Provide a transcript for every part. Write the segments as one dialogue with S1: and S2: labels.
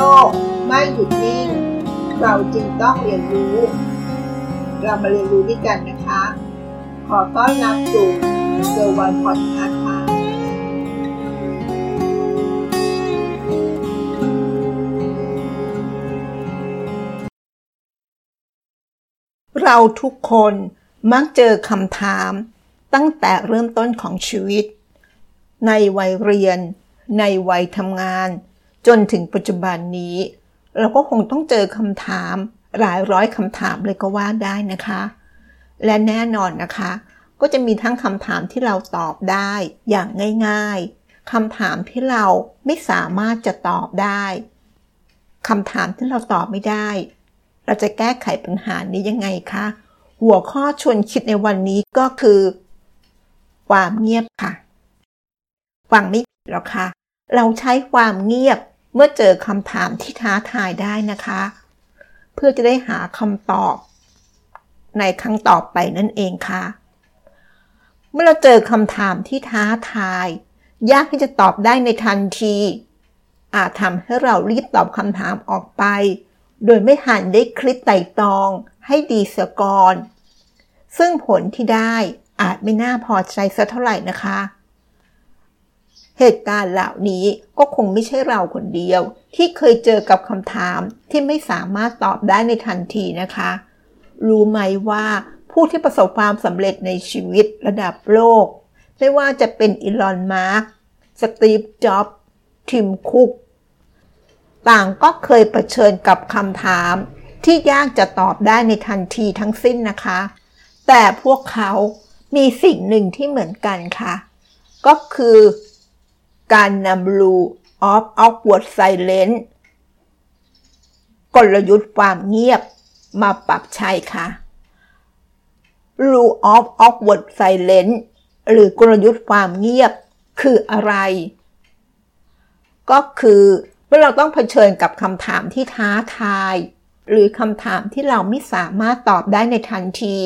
S1: ลกไม่หยุดนิ่ง เราจึงต้องเรียนรู้ เรามาเรียนรู้ด้วยกันนะคะ ขอต้อนรับสู่เซอร์วันพอดคาส์ค่ะเราทุกคนมักเจอคำถามตั้งแต่เริ่มต้นของชีวิต ในวัยเรียน ในวัยทำงาน จนถึงปัจจุบันนี้ เราก็คงต้องเจอคำถามหลายร้อยคำถามเลยก็ว่าได้นะคะ และแน่นอนนะคะ ก็จะมีทั้งคำถามที่เราตอบได้อย่างง่ายๆคำถามที่เราไม่สามารถจะตอบได้คำถามที่เราตอบไม่ได้ เราจะแก้ไขปัญหานี้ยังไงคะ หัวข้อชวนคิดในวันนี้ก็คือ ความเงียบค่ะ ฟังไม่ผิดหรอกค่ะ เราใช้ความเงียบ เมื่อเจอคำถามที่ท้าทายได้นะคะ เพื่อจะได้หาคำตอบ ในครั้งต่อไปนั่นเองค่ะ เมื่อเราเจอคำถามที่ท้าทาย ยากที่จะตอบได้ในทันที อาจทำให้เรารีบตอบคำถามออกไป โดยไม่หันได้คลิกไต่ตองให้ดีเสียก่อนซึ่งผลที่ได้อาจไม่น่าพอใจสักเท่าไหร่นะคะ เหตุการณ์เหล่านี้ก็คงไม่ใช่เราคนเดียว ที่เคยเจอกับคำถามที่ไม่สามารถตอบได้ในทันทีนะคะ รู้ไหมว่าผู้ที่ประสบความสำเร็จในชีวิตระดับโลก ไม่ว่าจะเป็นอีลอน มาร์กสตีฟ จ็อบทิม คุก ต่างก็เคยเผชิญกับคำถามที่ยากจะตอบได้ในทันทีทั้งสิ้นนะคะ แต่พวกเขามีสิ่งหนึ่งที่เหมือนกันค่ะ ก็คือ การนำ rule of awkward silence กลยุทธ์ความเงียบมาปรับใช้ค่ะ rule of awkward silence หรือกลยุทธ์ความเงียบคืออะไร ก็คือเมื่อเราต้องเผชิญกับคำถามที่ท้าทาย หรือคำถามที่เราไม่สามารถตอบได้ในทันที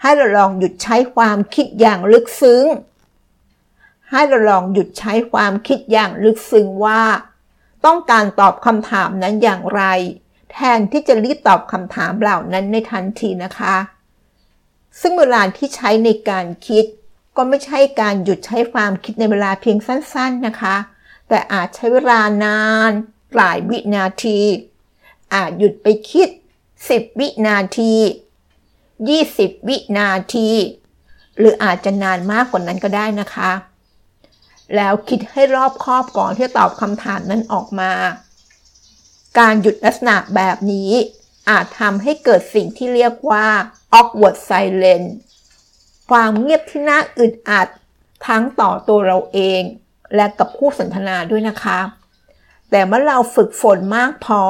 S1: ให้เราลองหยุดใช้ความคิดอย่างลึกซึ้ง ให้เราลองหยุดใช้ความคิดอย่างลึกซึ้งว่า ต้องการตอบคำถามนั้นอย่างไร แทนที่จะรีบตอบคำถามเหล่านั้นในทันทีนะคะ ซึ่งเวลาที่ใช้ในการคิด ก็ไม่ใช่การหยุดใช้ความคิดในเวลาเพียงสั้น ๆนะคะ แต่อาจใช้เวลานาน หลายวินาที อาจหยุดไปคิด 10 วินาที 20 วินาที หรืออาจจะนานมากกว่านั้นก็ได้นะคะ แล้วคิดให้รอบคอบก่อนที่จะตอบคำถามนั้นออกมา การหยุดลักษณะแบบนี้ อาจทำให้เกิดสิ่งที่เรียกว่า awkward silence ความเงียบที่น่าอึดอัดทั้งต่อตัวเราเอง และกับผู้สนทนาด้วยนะคะ แต่เมื่อเราฝึกฝนมากพอ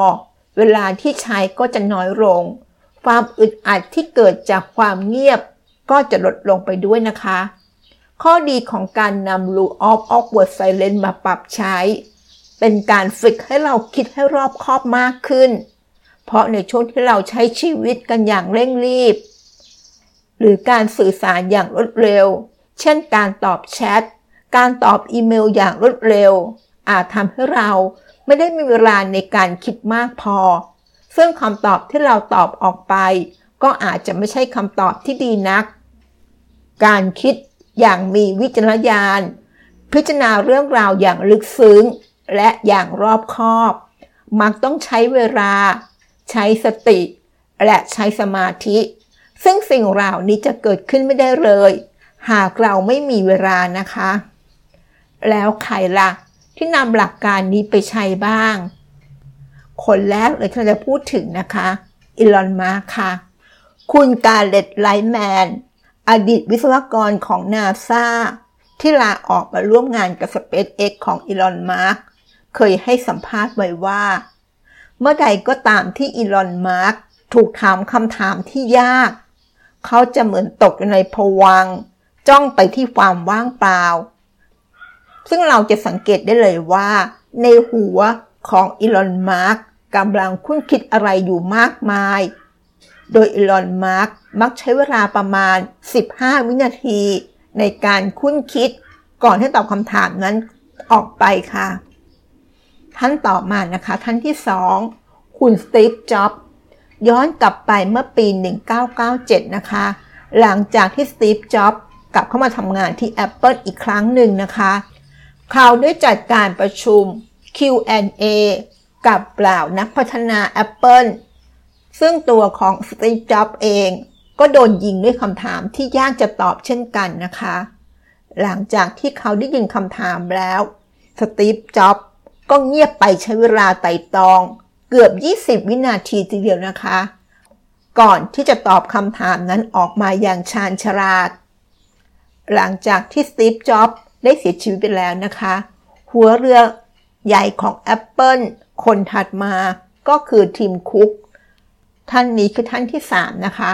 S1: เวลาที่ใช้ก็จะน้อยลง ความอึดอัดที่เกิดจากความเงียบก็จะลดลงไปด้วยนะคะ ข้อดีของการนำ rule of awkward silence มาปรับใช้ เป็นการฝึกให้เราคิดให้รอบคอบมากขึ้น เพราะในช่วงที่เราใช้ชีวิตกันอย่างเร่งรีบ หรือการสื่อสารอย่างรวดเร็ว เช่นการตอบแชท การตอบอีเมลอย่างรวดเร็ว อาจทำให้เราไม่ได้มีเวลาในการคิดมากพอ ซึ่งคำตอบที่เราตอบออกไป ก็อาจจะไม่ใช่คำตอบที่ดีนัก การคิด อย่างมีวิจารณญาณ พิจารณาเรื่องราวอย่างลึกซึ้ง และอย่างรอบคอบ มักต้องใช้เวลา ใช้สติ และใช้สมาธิ ซึ่งสิ่งเหล่านี้จะเกิดขึ้นไม่ได้เลย หากเราไม่มีเวลานะคะ แล้วใครละ่ะ ที่นำหลักการนี้ไปใช้บ้าง คนแรกเลยที่เราจะพูดถึงนะคะอีลอนมาค่ะ คุณ Garrett Reisman อดีตวิศวกรของนาซาที่ลาออกมาร่วมงานกับ SpaceX ของอีลอนมัสก์เคยให้สัมภาษณ์ไว้ว่า เมื่อใดก็ตามที่อีลอนมัสก์ถูกถามคำถามที่ยาก เขาจะเหมือนตกอยู่ในภวังค์ จ้องไปที่ความว่างเปล่า ซึ่งเราจะสังเกตได้เลยว่า ในหัวของอีลอนมัสก์กำลังคุ้นคิดอะไรอยู่มากมาย โดยอีลอนมาร์กมักใช้เวลาประมาณ 15 วินาที ในการคุ้นคิดก่อนที่ตอบคำถามนั้นออกไปค่ะ ท่านต่อมานะคะ ท่านที่สองคุณสตีฟจ็อบย้อนกลับไปเมื่อปี 1997 นะคะ หลังจากที่สตีฟจ็อบกลับเข้ามาทำงานที่ Apple อีกครั้งหนึ่งนะคะ เขาได้จัดการประชุม Q&A กับเปล่านักพัฒนา Apple ซึ่งตัวของสตีฟ จ็อบเอง ก็โดนยิงด้วยคำถามที่ยากจะตอบเช่นกันนะคะ หลังจากที่เขาได้ยินคำถามแล้ว สตีฟ จ็อบก็เงียบไปใช้เวลาไต่ตอง เกือบ 20 วินาทีทีเดียวนะคะ ก่อนที่จะตอบคำถามนั้นออกมาอย่างชาญฉลาด หลังจากที่สตีฟ จ็อบได้เสียชีวิตไปแล้วนะคะ หัวเรือใหญ่ของ Apple คนถัดมาก็คือทีมคุก ท่านนี้คือท่านที่ 3 นะคะ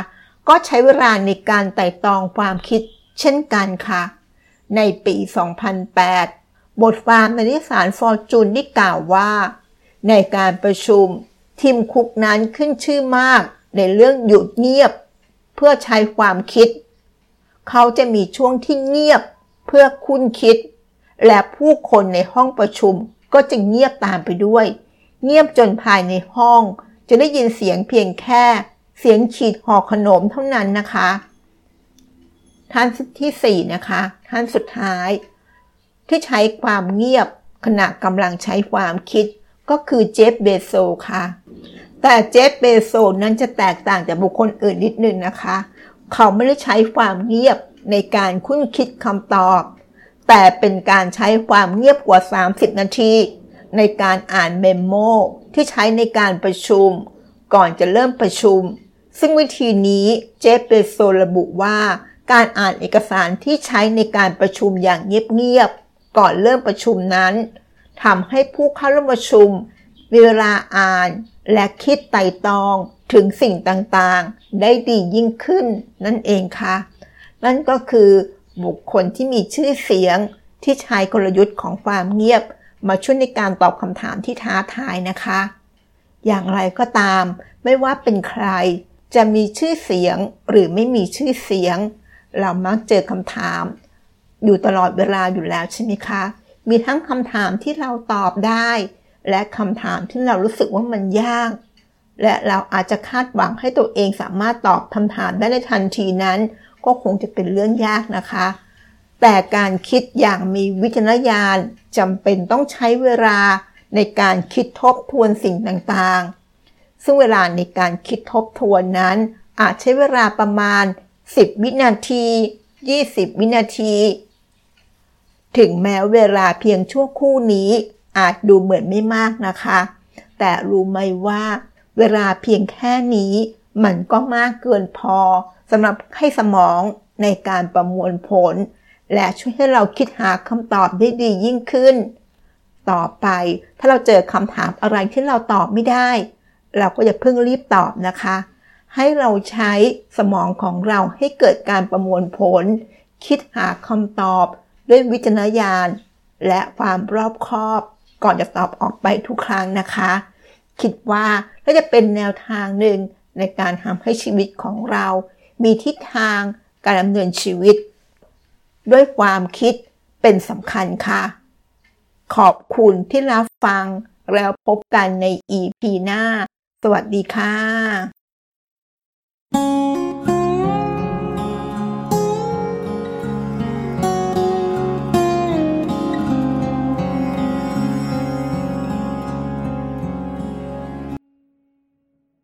S1: ก็ใช้เวลาในการไต่ตองความคิดเช่นกันค่ะ ในปี 2008 บทความในนิสารฟอร์จูนได้กล่าวว่า ในการประชุมทีมคุกนั้นขึ้นชื่อมากในเรื่องหยุดเงียบ เพื่อใช้ความคิด เขาจะมีช่วงที่เงียบเพื่อคุ้นคิด และผู้คนในห้องประชุมก็จะเงียบตามไปด้วย เงียบจนภายในห้อง จะได้ยินเสียงเพียงแค่เสียงฉีดห่อขนมเท่านั้นนะคะ ท่านที่ 4 นะคะ ท่านสุดท้าย ที่ใช้ความเงียบขณะกำลังใช้ความคิดก็คือเจฟเบโซค่ะ แต่เจฟเบโซนั้นจะแตกต่างจากบุคคลอื่นนิดนึงนะคะ เขาไม่ได้ใช้ความเงียบในการคุ้นคิดคำตอบ แต่เป็นการใช้ความเงียบกว่า 30 นาที ในการอ่านเมมโม ที่ใช้ในการประชุม ก่อนจะเริ่มประชุม ซึ่งวิธีนี้เจฟเปโซระบุว่า การอ่านเอกสารที่ใช้ในการประชุมอย่างเงียบๆก่อนเริ่มประชุมนั้นทำให้ผู้เข้าร่วมประชุมมีเวลาอ่านและคิดไต่ตองถึงสิ่งต่างๆ ได้ดียิ่งขึ้นนั่นเองค่ะ นั่นก็คือบุคคลที่มีชื่อเสียงที่ใช้กลยุทธ์ของความเงียบ มาช่วยในการตอบคำถามที่ท้าทายนะคะ อย่างไรก็ตาม ไม่ว่าเป็นใคร จะมีชื่อเสียงหรือไม่มีชื่อเสียง เรามักเจอคำถาม อยู่ตลอดเวลาอยู่แล้วใช่ไหมคะ มีทั้งคำถามที่เราตอบได้ และคำถามที่เรารู้สึกว่ามันยาก และเราอาจจะคาดหวังให้ตัวเองสามารถตอบคำถามได้ในทันทีนั้น ก็คงจะเป็นเรื่องยากนะคะ แต่การคิดอย่างมีวิจารณญาณจำเป็นต้องใช้เวลาในการคิดทบทวนสิ่งต่างๆ ซึ่งเวลาในการคิดทบทวนนั้น อาจใช้เวลาประมาณ 10 วินาที 20 วินาที ถึงแม้เวลาเพียงชั่วคู่นี้ อาจดูเหมือนไม่มากนะคะ แต่รู้ไหมว่า เวลาเพียงแค่นี้ มันก็มากเกินพอสำหรับให้สมองในการประมวลผล และช่วยให้เราคิดหาคำตอบได้ดียิ่งขึ้น ต่อไปถ้าเราเจอคำถามอะไรที่เราตอบไม่ได้ เราก็อย่าเพิ่งรีบตอบนะคะ ให้เราใช้สมองของเราให้เกิดการประมวลผล คิดหาคำตอบด้วยวิจารณญาณ และความรอบคอบ ก่อนจะตอบออกไปทุกครั้งนะคะ คิดว่าน่าจะเป็นแนวทางหนึ่งในการทำให้ชีวิตของเรา มีทิศทางการดำเนินชีวิต ด้วยความคิดเป็นสำคัญค่ะ ขอบคุณที่รับฟังแล้วพบกันใน EP หน้า สวัสดีค่ะ